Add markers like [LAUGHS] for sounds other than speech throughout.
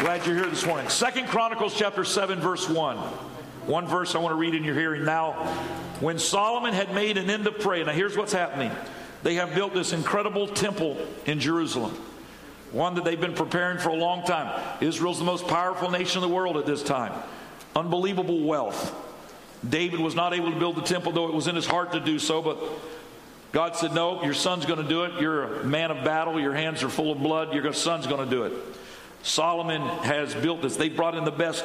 Glad you're here this morning. Second Chronicles chapter 7, verse 1. One verse I want to read in your hearing now. When Solomon had made an end of prayer, now here's what's happening. They have built this incredible temple in Jerusalem, one that they've been preparing for a long time. Israel's the most powerful nation in the world at this time. Unbelievable wealth. David was not able to build the temple, though it was in his heart to do so, but God said, No, your son's going to do it. You're a man of battle. Your hands are full of blood. Your son's going to do it. Solomon has built this. They brought in the best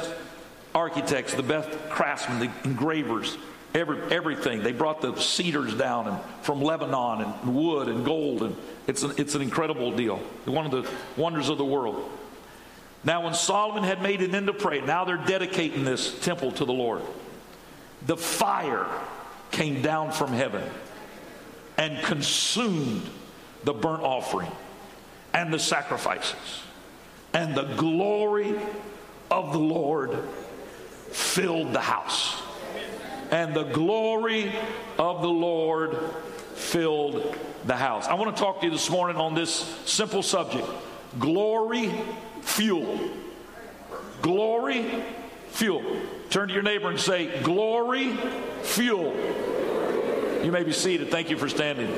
architects, the best craftsmen, the engravers, every, everything. They brought the cedars down and, from Lebanon and wood and gold, and it's an, it's an incredible deal. One of the wonders of the world. Now, when Solomon had made an end of prayer, now they're dedicating this temple to the Lord. The fire came down from heaven and consumed the burnt offering and the sacrifices and the glory of the Lord filled the house. And the glory of the Lord filled the house. I want to talk to you this morning on this simple subject glory, fuel. Glory, fuel. Turn to your neighbor and say, Glory, fuel. You may be seated. Thank you for standing.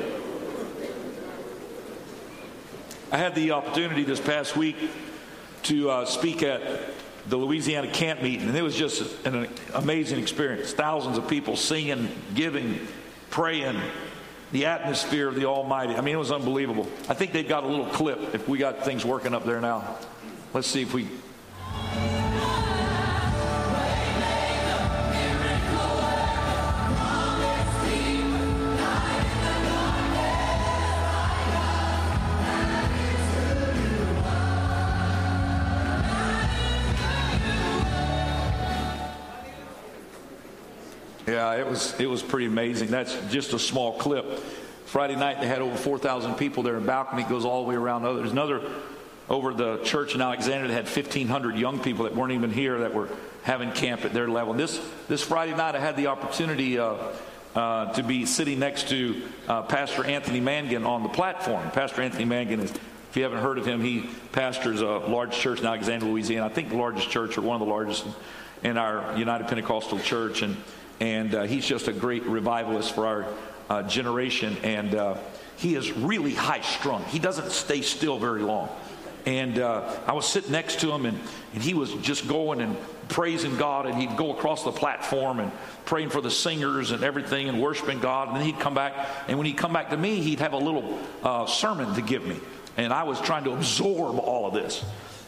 I had the opportunity this past week to uh, speak at the Louisiana camp meeting, and it was just an amazing experience. Thousands of people singing, giving, praying, the atmosphere of the Almighty. I mean, it was unbelievable. I think they've got a little clip if we got things working up there now. Let's see if we Yeah, it was it was pretty amazing. That's just a small clip. Friday night they had over 4,000 people there. in balcony goes all the way around. There's another over the church in Alexandria that had 1,500 young people that weren't even here that were having camp at their level. This this Friday night I had the opportunity. Uh, uh, to be sitting next to uh, Pastor Anthony Mangun on the platform. Pastor Anthony Mangun is, if you haven't heard of him, he pastors a large church in Alexandria, Louisiana. I think the largest church or one of the largest in our United Pentecostal Church. And and uh, he's just a great revivalist for our uh, generation. And uh, he is really high strung. He doesn't stay still very long. And uh, I was sitting next to him, and, and he was just going and praising God, and he'd go across the platform and praying for the singers and everything and worshiping God. And then he'd come back, and when he'd come back to me, he'd have a little uh, sermon to give me. And I was trying to absorb all of this.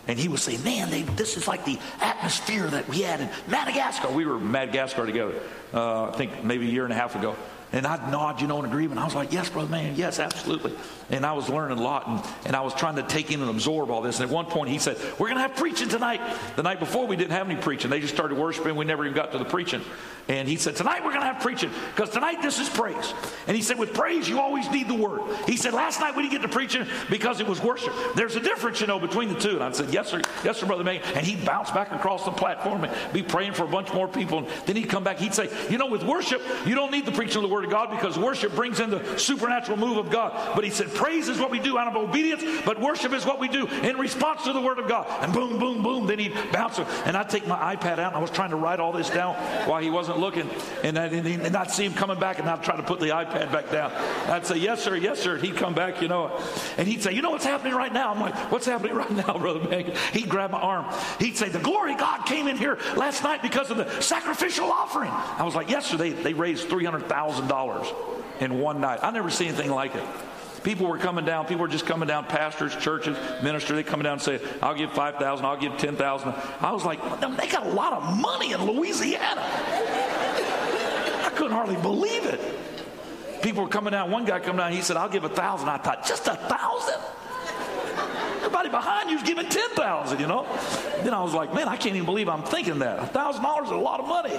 And he would say, Man, they, this is like the atmosphere that we had in Madagascar. We were in Madagascar together, uh, I think maybe a year and a half ago. And I'd nod, you know, in agreement. I was like, yes, brother, man, yes, absolutely. And I was learning a lot, and, and I was trying to take in and absorb all this. And at one point, he said, We're going to have preaching tonight. The night before, we didn't have any preaching. They just started worshiping. We never even got to the preaching. And he said, Tonight, we're going to have preaching because tonight, this is praise. And he said, With praise, you always need the word. He said, Last night, we didn't get to preaching because it was worship. There's a difference, you know, between the two. And I said, Yes, sir. Yes, sir, brother May. And he'd bounce back across the platform and be praying for a bunch more people. And then he'd come back. He'd say, You know, with worship, you don't need the preaching of the word of God because worship brings in the supernatural move of God. But he said, Praise is what we do out of obedience, but worship is what we do in response to the Word of God. And boom, boom, boom, then he'd bounce. And I'd take my iPad out and I was trying to write all this down while he wasn't looking. And, I'd, and I'd see him coming back and I'd try to put the iPad back down. I'd say, Yes, sir, yes, sir. And he'd come back, you know. And he'd say, You know what's happening right now? I'm like, What's happening right now, Brother Meg? He'd grab my arm. He'd say, The glory God came in here last night because of the sacrificial offering. I was like, Yes, sir. They, they raised $300,000 in one night. I never seen anything like it. People were coming down. People were just coming down. Pastors, churches, ministers. They coming down and say, "I'll give five thousand. I'll give ten thousand. I was like, "They got a lot of money in Louisiana." I couldn't hardly believe it. People were coming down. One guy come down. He said, "I'll give a thousand. I thought, "Just a thousand? Everybody behind you's giving ten thousand. You know. Then I was like, "Man, I can't even believe I'm thinking that. A thousand dollars is a lot of money."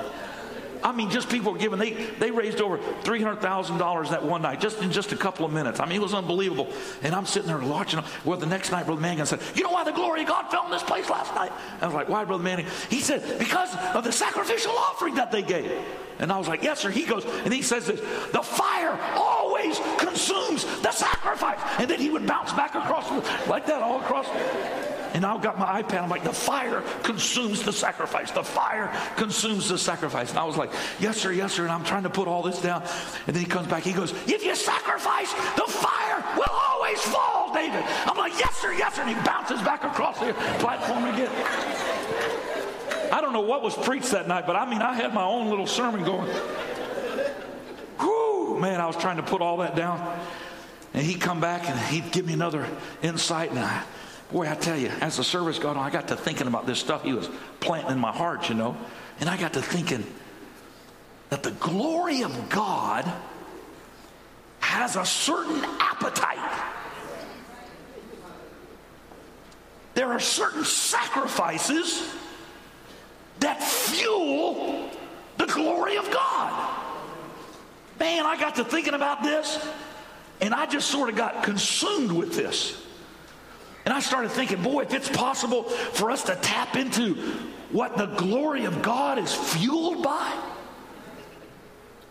I mean, just people were giving. They, they raised over $300,000 that one night, just in just a couple of minutes. I mean, it was unbelievable. And I'm sitting there watching. Well, the next night, Brother Mangun said, You know why the glory of God fell in this place last night? I was like, Why, Brother Mangun? He said, Because of the sacrificial offering that they gave. And I was like, Yes, sir. He goes, and he says this The fire always consumes the sacrifice. And then he would bounce back across, like that, all across. And I've got my iPad. I'm like, the fire consumes the sacrifice. The fire consumes the sacrifice. And I was like, yes, sir, yes, sir. And I'm trying to put all this down. And then he comes back. He goes, if you sacrifice, the fire will always fall, David. I'm like, yes, sir, yes, sir. And he bounces back across the platform again. I don't know what was preached that night, but I mean, I had my own little sermon going. Whoo, man, I was trying to put all that down. And he'd come back and he'd give me another insight. And I, boy, I tell you, as the service got on, I got to thinking about this stuff he was planting in my heart, you know. And I got to thinking that the glory of God has a certain appetite. There are certain sacrifices that fuel the glory of God. Man, I got to thinking about this and I just sort of got consumed with this. And I started thinking, boy, if it's possible for us to tap into what the glory of God is fueled by,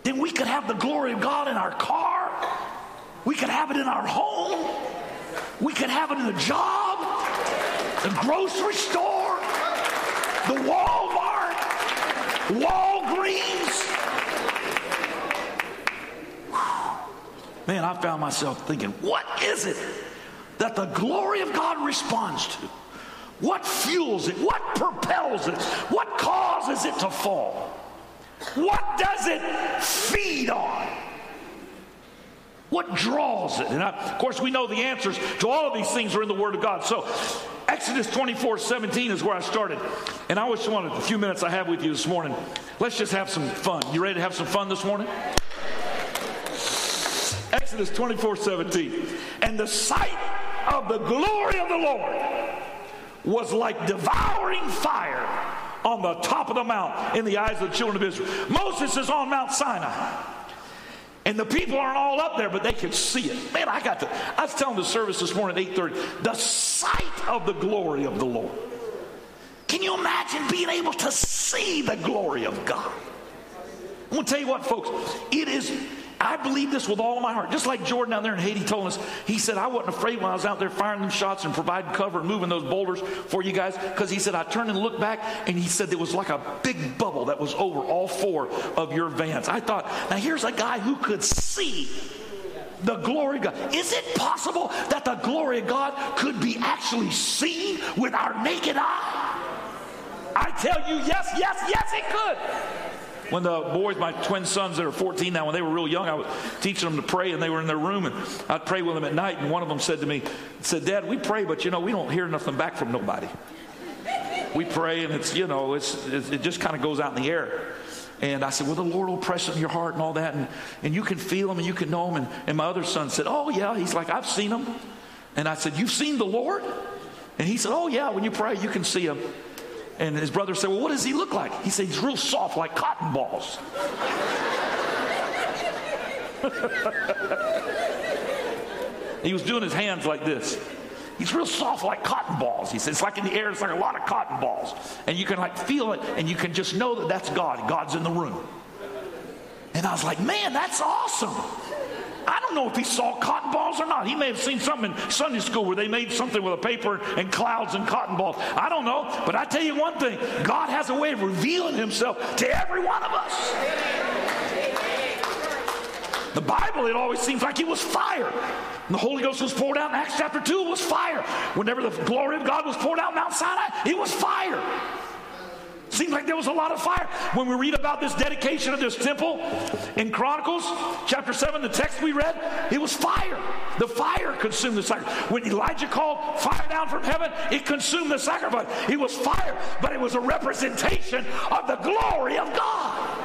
then we could have the glory of God in our car. We could have it in our home. We could have it in the job, the grocery store, the Walmart, Walgreens. man, I found myself thinking, what is it that the glory of God responds to? What fuels it? What propels it? What causes it to fall? What does it feed on? What draws it? And I, of course, we know the answers to all of these things are in the Word of God. So, Exodus 24 17 is where I started. And I just wanted a few minutes I have with you this morning. Let's just have some fun. You ready to have some fun this morning? Exodus 24 17. And the sight of the glory of the Lord was like devouring fire on the top of the mount in the eyes of the children of Israel. Moses is on Mount Sinai. And the people aren't all up there, but they can see it. Man, I got to. I was telling the service this morning at 8:30, the sight of the glory of the Lord. Can you imagine being able to see the glory of God? I'm gonna tell you what, folks, it is I believe this with all my heart. Just like Jordan out there in Haiti told us, he said, I wasn't afraid when I was out there firing them shots and providing cover and moving those boulders for you guys. Because he said, I turned and looked back and he said there was like a big bubble that was over all four of your vans. I thought, now here's a guy who could see the glory of God. Is it possible that the glory of God could be actually seen with our naked eye? I tell you, yes, yes, yes, it could. When the boys, my twin sons that are 14 now, when they were real young, I was teaching them to pray and they were in their room and I'd pray with them at night. And one of them said to me, said, Dad, we pray, but you know, we don't hear nothing back from nobody. We pray and it's, you know, it's, it just kind of goes out in the air. And I said, Well, the Lord will press in your heart and all that. And, and you can feel him and you can know him. And, and my other son said, Oh, yeah. He's like, I've seen him. And I said, You've seen the Lord? And he said, Oh, yeah. When you pray, you can see him. And his brother said, Well, what does he look like? He said, He's real soft like cotton balls. [LAUGHS] he was doing his hands like this. He's real soft like cotton balls. He said, It's like in the air, it's like a lot of cotton balls. And you can like feel it, and you can just know that that's God. God's in the room. And I was like, Man, that's awesome. I don't know if he saw cotton balls or not. He may have seen something in Sunday school where they made something with a paper and clouds and cotton balls. I don't know. But I tell you one thing God has a way of revealing himself to every one of us. The Bible, it always seems like it was fire. And the Holy Ghost was poured out in Acts chapter 2, it was fire. Whenever the glory of God was poured out in Mount Sinai, it was fire. Seems like there was a lot of fire. When we read about this dedication of this temple in Chronicles chapter 7, the text we read, it was fire. The fire consumed the sacrifice. When Elijah called fire down from heaven, it consumed the sacrifice. It was fire, but it was a representation of the glory of God.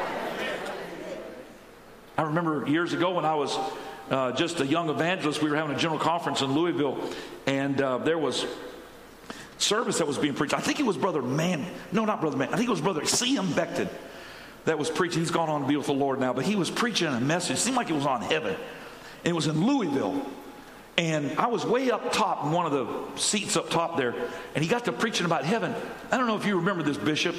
I remember years ago when I was uh, just a young evangelist, we were having a general conference in Louisville, and uh, there was service that was being preached. I think it was Brother Man. No, not Brother Man. I think it was Brother C.M. Becton that was preaching. He's gone on to be with the Lord now, but he was preaching a message. It seemed like it was on heaven. And it was in Louisville. And I was way up top in one of the seats up top there. And he got to preaching about heaven. I don't know if you remember this, Bishop,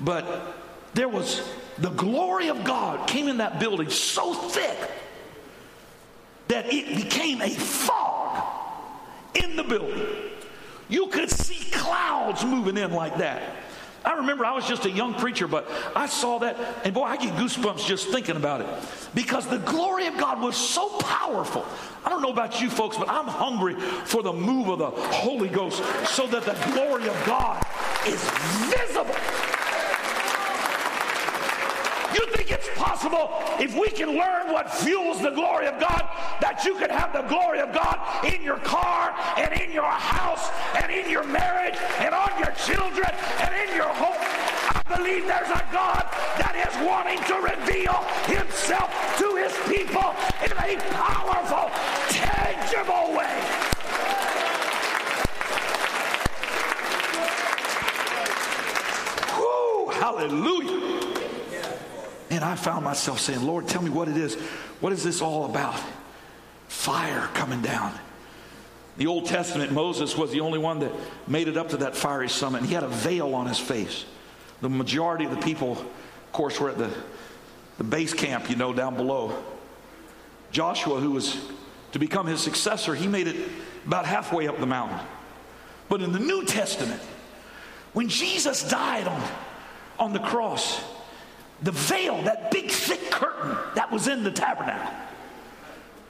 but there was the glory of God came in that building so thick that it became a fog in the building You could see clouds moving in like that. I remember I was just a young preacher, but I saw that, and boy, I get goosebumps just thinking about it because the glory of God was so powerful. I don't know about you folks, but I'm hungry for the move of the Holy Ghost so that the glory of God is visible. You think it's possible if we can learn what fuels the glory of God that you can have the glory of God in your car and in your house and in your marriage and on your children and in your home? I believe there's a God that is wanting to reveal himself to his people in a powerful, tangible way. Hallelujah. And I found myself saying, Lord, tell me what it is. What is this all about? Fire coming down. The Old Testament, Moses was the only one that made it up to that fiery summit. He had a veil on his face. The majority of the people, of course, were at the, the base camp, you know, down below. Joshua, who was to become his successor, he made it about halfway up the mountain. But in the New Testament, when Jesus died on, on the cross, the veil, that big thick curtain that was in the tabernacle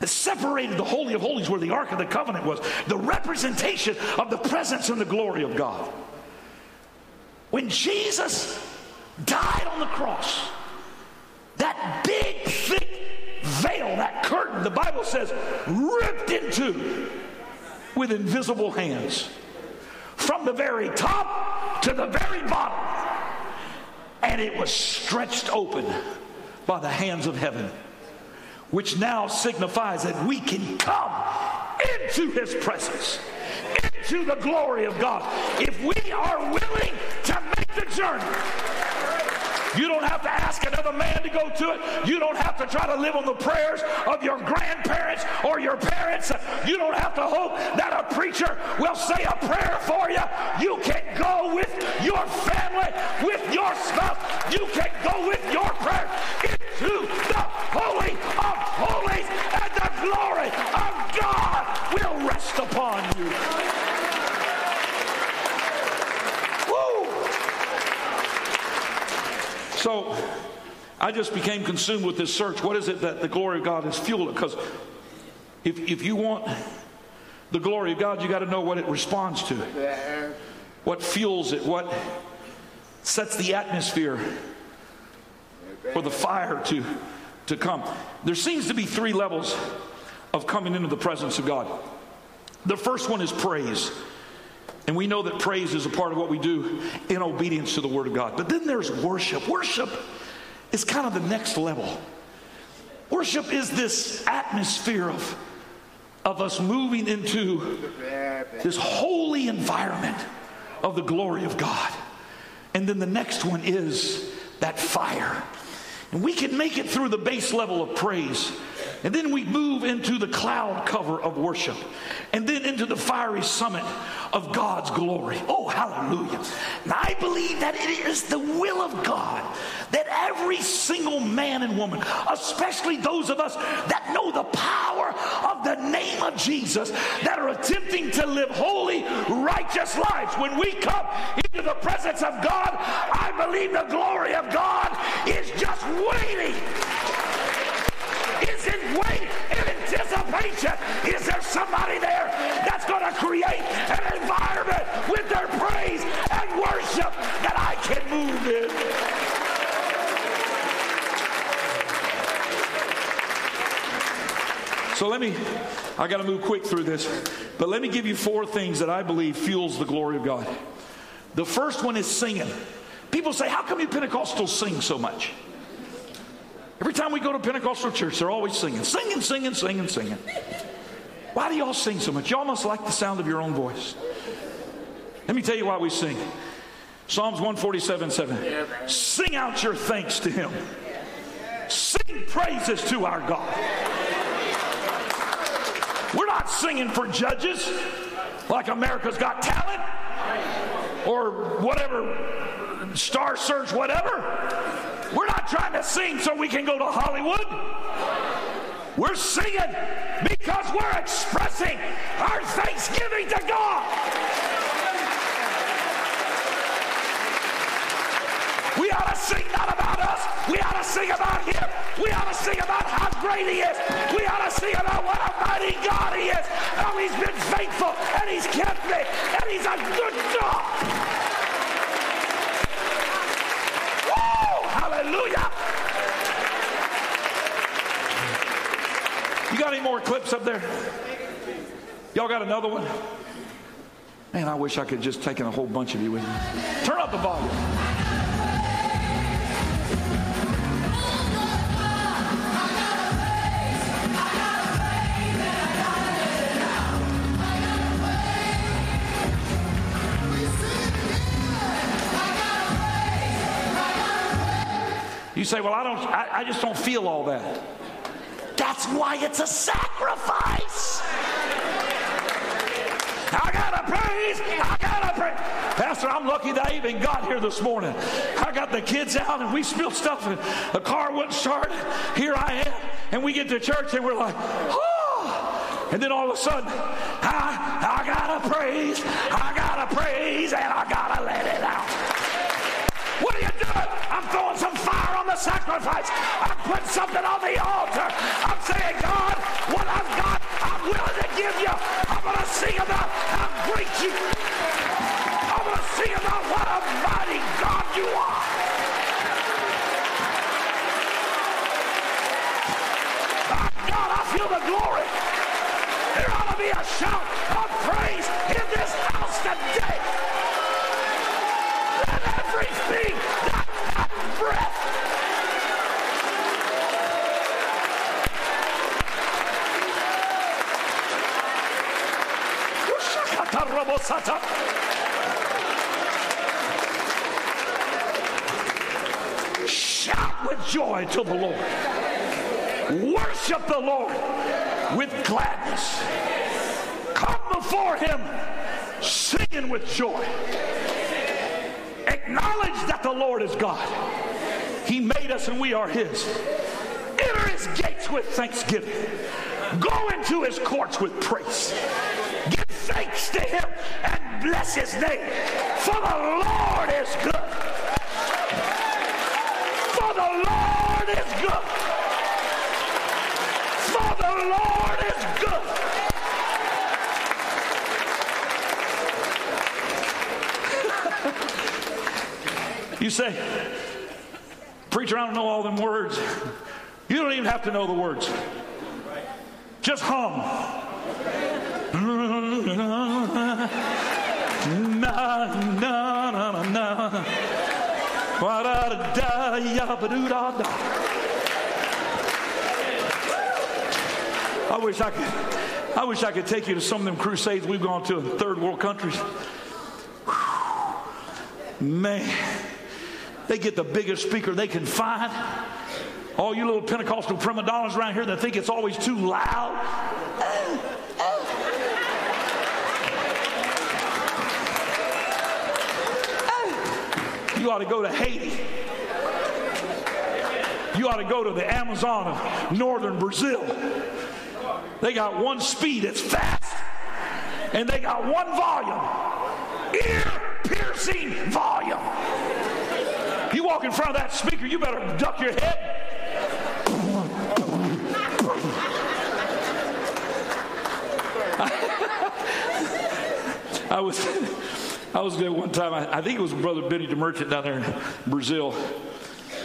that separated the Holy of Holies where the Ark of the Covenant was, the representation of the presence and the glory of God. When Jesus died on the cross, that big thick veil, that curtain, the Bible says, ripped into with invisible hands from the very top to the very bottom and it was stretched open by the hands of heaven, which now signifies that we can come into his presence, into the glory of God, if we are willing to make the journey. You don't have to ask another man to go to it. You don't have to try to live on the prayers of your grandparents or your parents. You don't have to hope that a preacher will say a prayer for you. You can go with your family, with your spouse. You can go with your prayer into the Holy of Holies, and the glory of God will rest upon you. So I just became consumed with this search. What is it that the glory of God has fueled? Because if, if you want the glory of God, you got to know what it responds to, what fuels it, what sets the atmosphere for the fire to, to come. There seems to be three levels of coming into the presence of God. The first one is praise. And we know that praise is a part of what we do in obedience to the Word of God. But then there's worship. Worship is kind of the next level. Worship is this atmosphere of, of us moving into this holy environment of the glory of God. And then the next one is that fire. And we can make it through the base level of praise and then we move into the cloud cover of worship. And then into the fiery summit of God's glory. Oh, hallelujah. And I believe that it is the will of God that every single man and woman, especially those of us that know the power of the name of Jesus, that are attempting to live holy, righteous lives, when we come into the presence of God, I believe the glory of God is just waiting is in wait in anticipation. Is there somebody there that's going to create an environment with their praise and worship that I can move in? So let me, I got to move quick through this, but let me give you four things that I believe fuels the glory of God. The first one is singing. People say, How come you Pentecostals sing so much? Every time we go to Pentecostal church, they're always singing, singing, singing, singing, singing. Why do y'all sing so much? Y'all must like the sound of your own voice. Let me tell you why we sing. Psalms 147 7. Sing out your thanks to Him. Sing praises to our God. We're not singing for judges like America's Got Talent or whatever, Star Search, whatever trying to sing so we can go to Hollywood. We're singing because we're expressing our thanksgiving to God. We ought to sing not about us. We ought to sing about Him. We ought to sing about how great He is. We ought to sing about what a mighty God He is. How He's been faithful and He's kept me and He's a good God. Got any more clips up there? Y'all got another one? Man, I wish I could just take in a whole bunch of you with me. Turn up the volume. You say, well, I don't, I, I just don't feel all that. Why it's a sacrifice. I gotta praise. I gotta praise. Pastor, I'm lucky that I even got here this morning. I got the kids out and we spilled stuff and the car wouldn't start. Here I am. And we get to church and we're like, oh. And then all of a sudden, I, I gotta praise. I gotta praise and I gotta let it out. The sacrifice. I'm putting something on the altar. I'm saying, God, what I've got, I'm willing to give you. I'm going to sing about how great you I'm going to sing about what a mighty God you are. God, I feel the glory. There ought to be a shout of praise in this house today. Shout with joy to the Lord. Worship the Lord with gladness. Come before Him singing with joy. Acknowledge that the Lord is God. He made us and we are His. Enter His gates with thanksgiving. Go into His courts with praise. Thanks to Him and bless His name. For the Lord is good. For the Lord is good. For the Lord is good. [LAUGHS] You say, Preacher, I don't know all them words. You don't even have to know the words. Just hum. I wish I could. I wish I could take you to some of them crusades we've gone to in third world countries. Man, they get the biggest speaker they can find. All you little Pentecostal prima donnas around here that think it's always too loud. You ought to go to Haiti. You ought to go to the Amazon of northern Brazil. They got one speed, it's fast. And they got one volume ear piercing volume. You walk in front of that speaker, you better duck your head. [LAUGHS] I was I was there one time. I, I think it was Brother Benny DeMerchant down there in Brazil.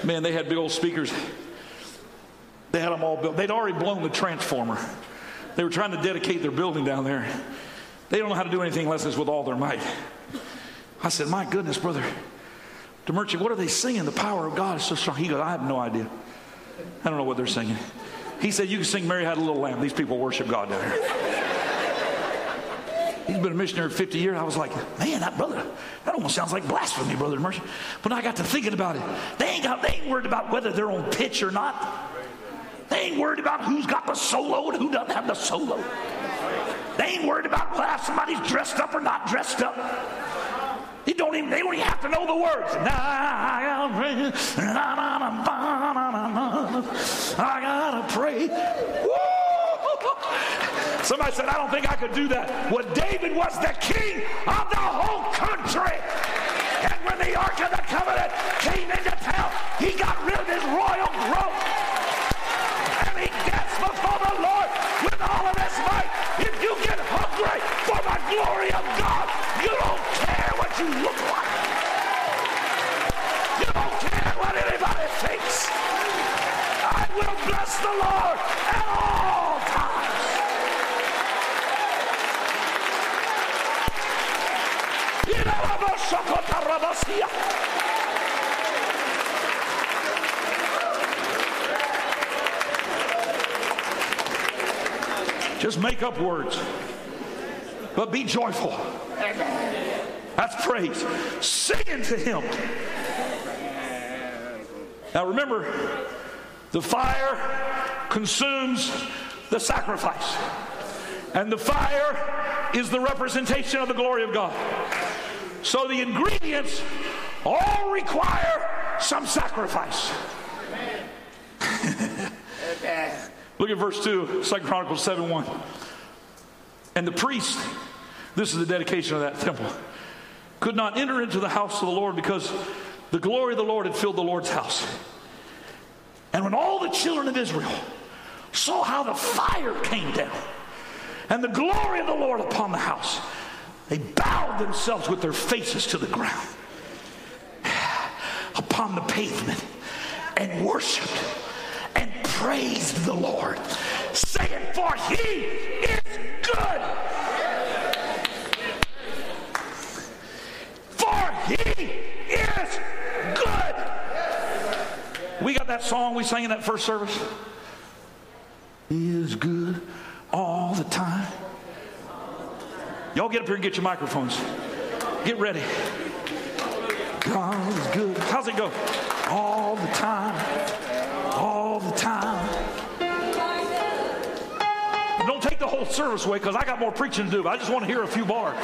Man, they had big old speakers. They had them all built. They'd already blown the transformer. They were trying to dedicate their building down there. They don't know how to do anything unless it's with all their might. I said, My goodness, brother DeMerchant, what are they singing? The power of God is so strong. He goes, I have no idea. I don't know what they're singing. He said, You can sing Mary Had a Little Lamb. These people worship God down here. He's been a missionary 50 years. I was like, man, that brother, that almost sounds like blasphemy, brother Mercy. But I got to thinking about it. They ain't got, they ain't worried about whether they're on pitch or not. They ain't worried about who's got the solo and who doesn't have the solo. They ain't worried about whether somebody's dressed up or not dressed up. They don't even, they don't even have to know the words. I gotta pray. Somebody said, I don't think I could do that. Well, David was the king of the whole country. And when the Ark of the Covenant came into town, he got rid of his royal robe, And he gets before the Lord with all of his might. If you get hungry for the glory of God, you don't care what you look like. You don't care what anybody thinks. I will bless the Lord know, Just make up words. But be joyful. That's praise. Singing to him. Now remember, the fire consumes the sacrifice. And the fire is the representation of the glory of God. So the ingredients all require some sacrifice. [LAUGHS] Look at verse 2, 2 Chronicles 7 1. And the priest, this is the dedication of that temple, could not enter into the house of the Lord because the glory of the Lord had filled the Lord's house. And when all the children of Israel saw how the fire came down and the glory of the Lord upon the house, they bowed themselves with their faces to the ground [SIGHS] upon the pavement and worshiped and praised the Lord, saying, For he is good. For he is good. We got that song we sang in that first service. He is good all the time. Y'all get up here and get your microphones. Get ready. God is good. How's it go? All the time. All the time. Don't take the whole service away because I got more preaching to do. I just want to hear a few bars.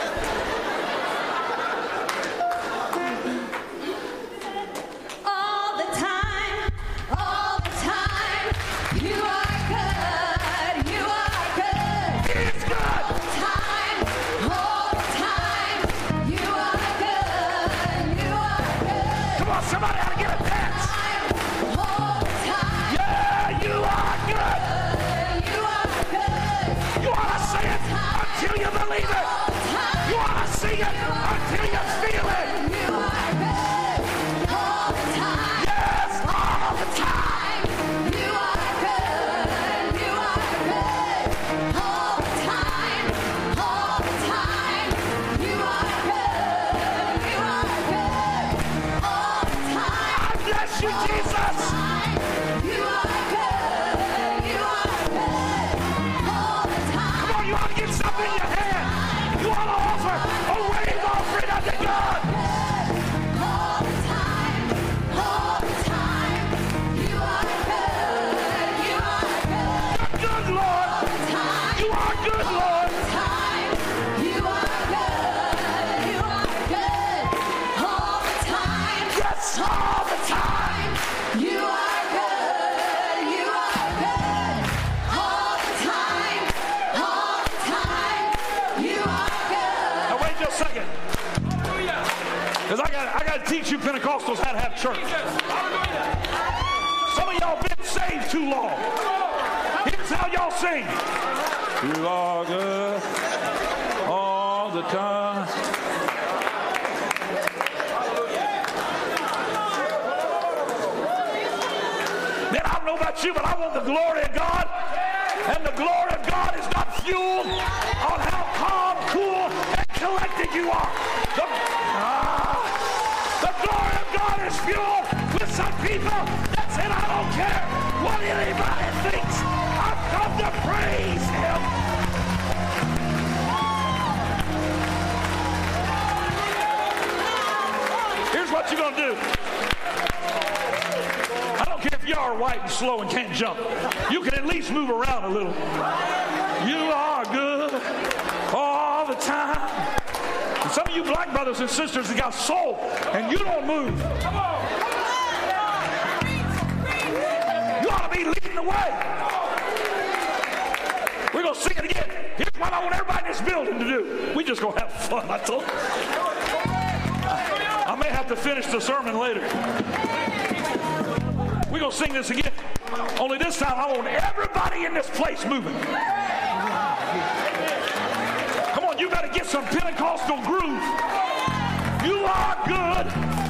Want the glory of God. Are white and slow and can't jump. You can at least move around a little. You are good all the time. And some of you black brothers and sisters that got soul and you don't move. You ought to be leading the way. We're going to sing it again. Here's what I want everybody in this building to do. We just going to have fun, I told you. I may have to finish the sermon later. We're going to sing this again. Only this time, I want everybody in this place moving. Come on, you better get some Pentecostal groove. You are good.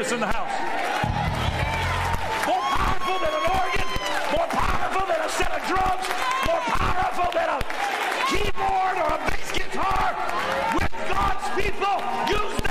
Baptist in the house. More powerful than an organ, more powerful than a set of drums, more powerful than a keyboard or a bass guitar. With God's people, use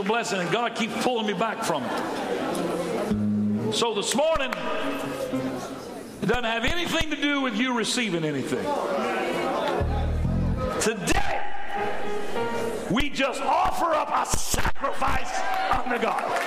financial blessing, and God keeps pulling me back from it. So this morning, it doesn't have anything to do with you receiving anything. Today, we just offer up a sacrifice unto God.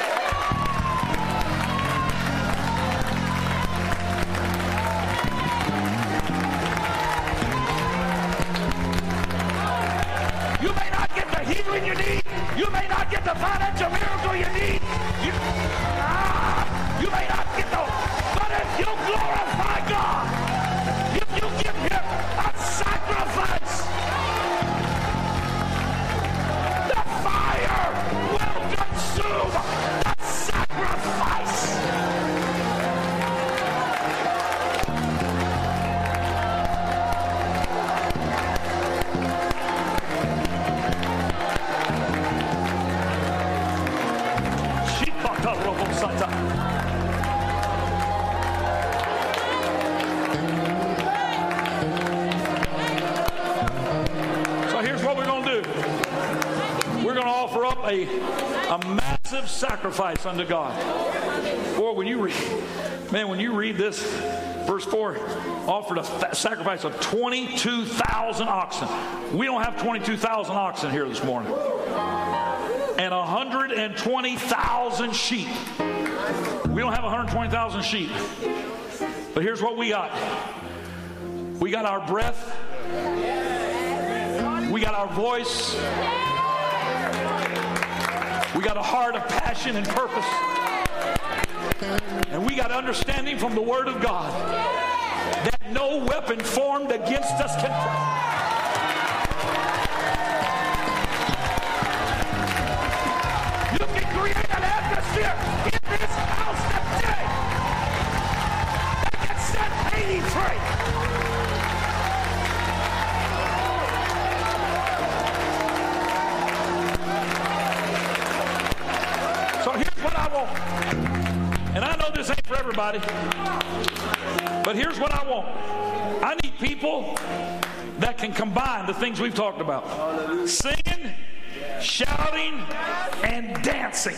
Unto God. Boy, when you read, man, when you read this, verse 4, offered a fa- sacrifice of 22,000 oxen. We don't have 22,000 oxen here this morning. And 120,000 sheep. We don't have 120,000 sheep. But here's what we got we got our breath, we got our voice, got a heart of passion and purpose. And we got understanding from the Word of God that no weapon formed against us can. You can create an atmosphere in this house today that can set Haiti free. Want. And I know this ain't for everybody, but here's what I want. I need people that can combine the things we've talked about singing, shouting, and dancing.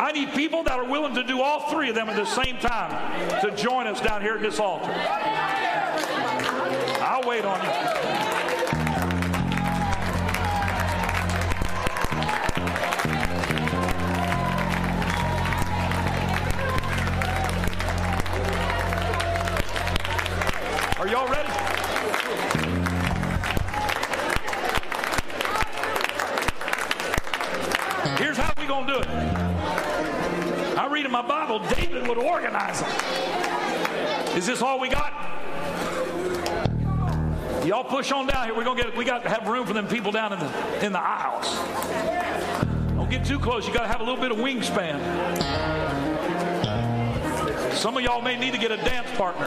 I need people that are willing to do all three of them at the same time to join us down here at this altar. I'll wait on you. Are y'all ready? Here's how we gonna do it. I read in my Bible, David would organize them. Is this all we got? Y'all push on down here. We're gonna get. We got to have room for them people down in the in the aisles. Don't get too close. You got to have a little bit of wingspan. Some of y'all may need to get a dance partner.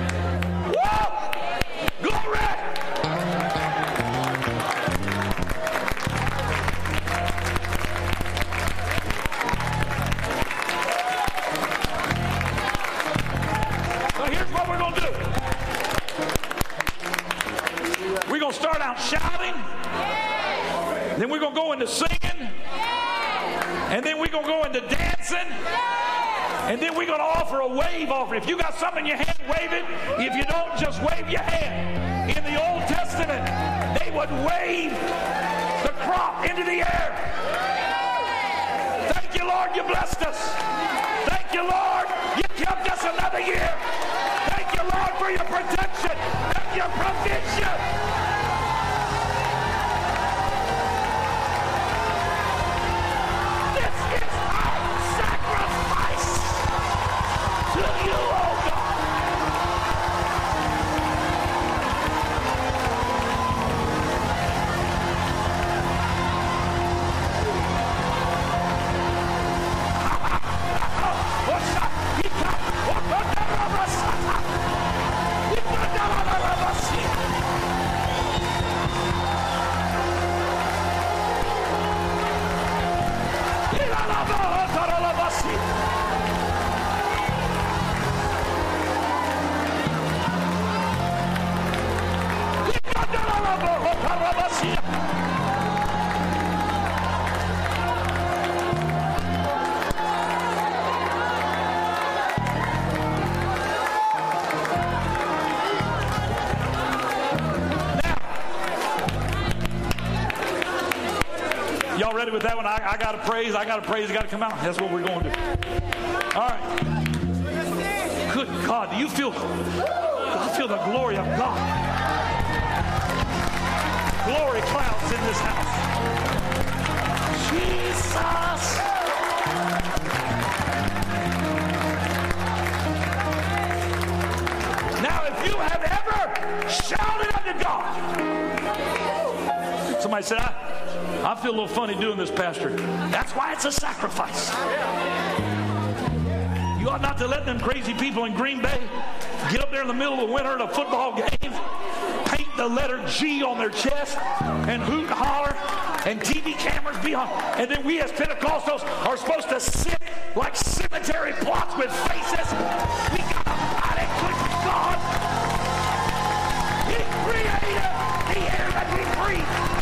If you got something in your hand, wave it. If you don't, just wave your hand. In the Old Testament, they would wave the crop into the air. Thank you, Lord, you blessed us. Thank you, Lord, you kept us another year. Thank you, Lord, for your protection and your provision. I, I got to praise. I got to praise. Got to come out. That's what we're going to do. All right. Good God. Do you feel? I feel the glory of God. Glory clouds in this house. Jesus. Now, if you have ever shouted unto God, somebody said, I, I feel a little funny doing this, Pastor. That's why it's a sacrifice. You ought not to let them crazy people in Green Bay get up there in the middle of the winter at a football game, paint the letter G on their chest, and hoot and holler, and TV cameras be on. And then we as Pentecostals are supposed to sit like cemetery plots with faces. We got fight it with God. He created the air that we breathe.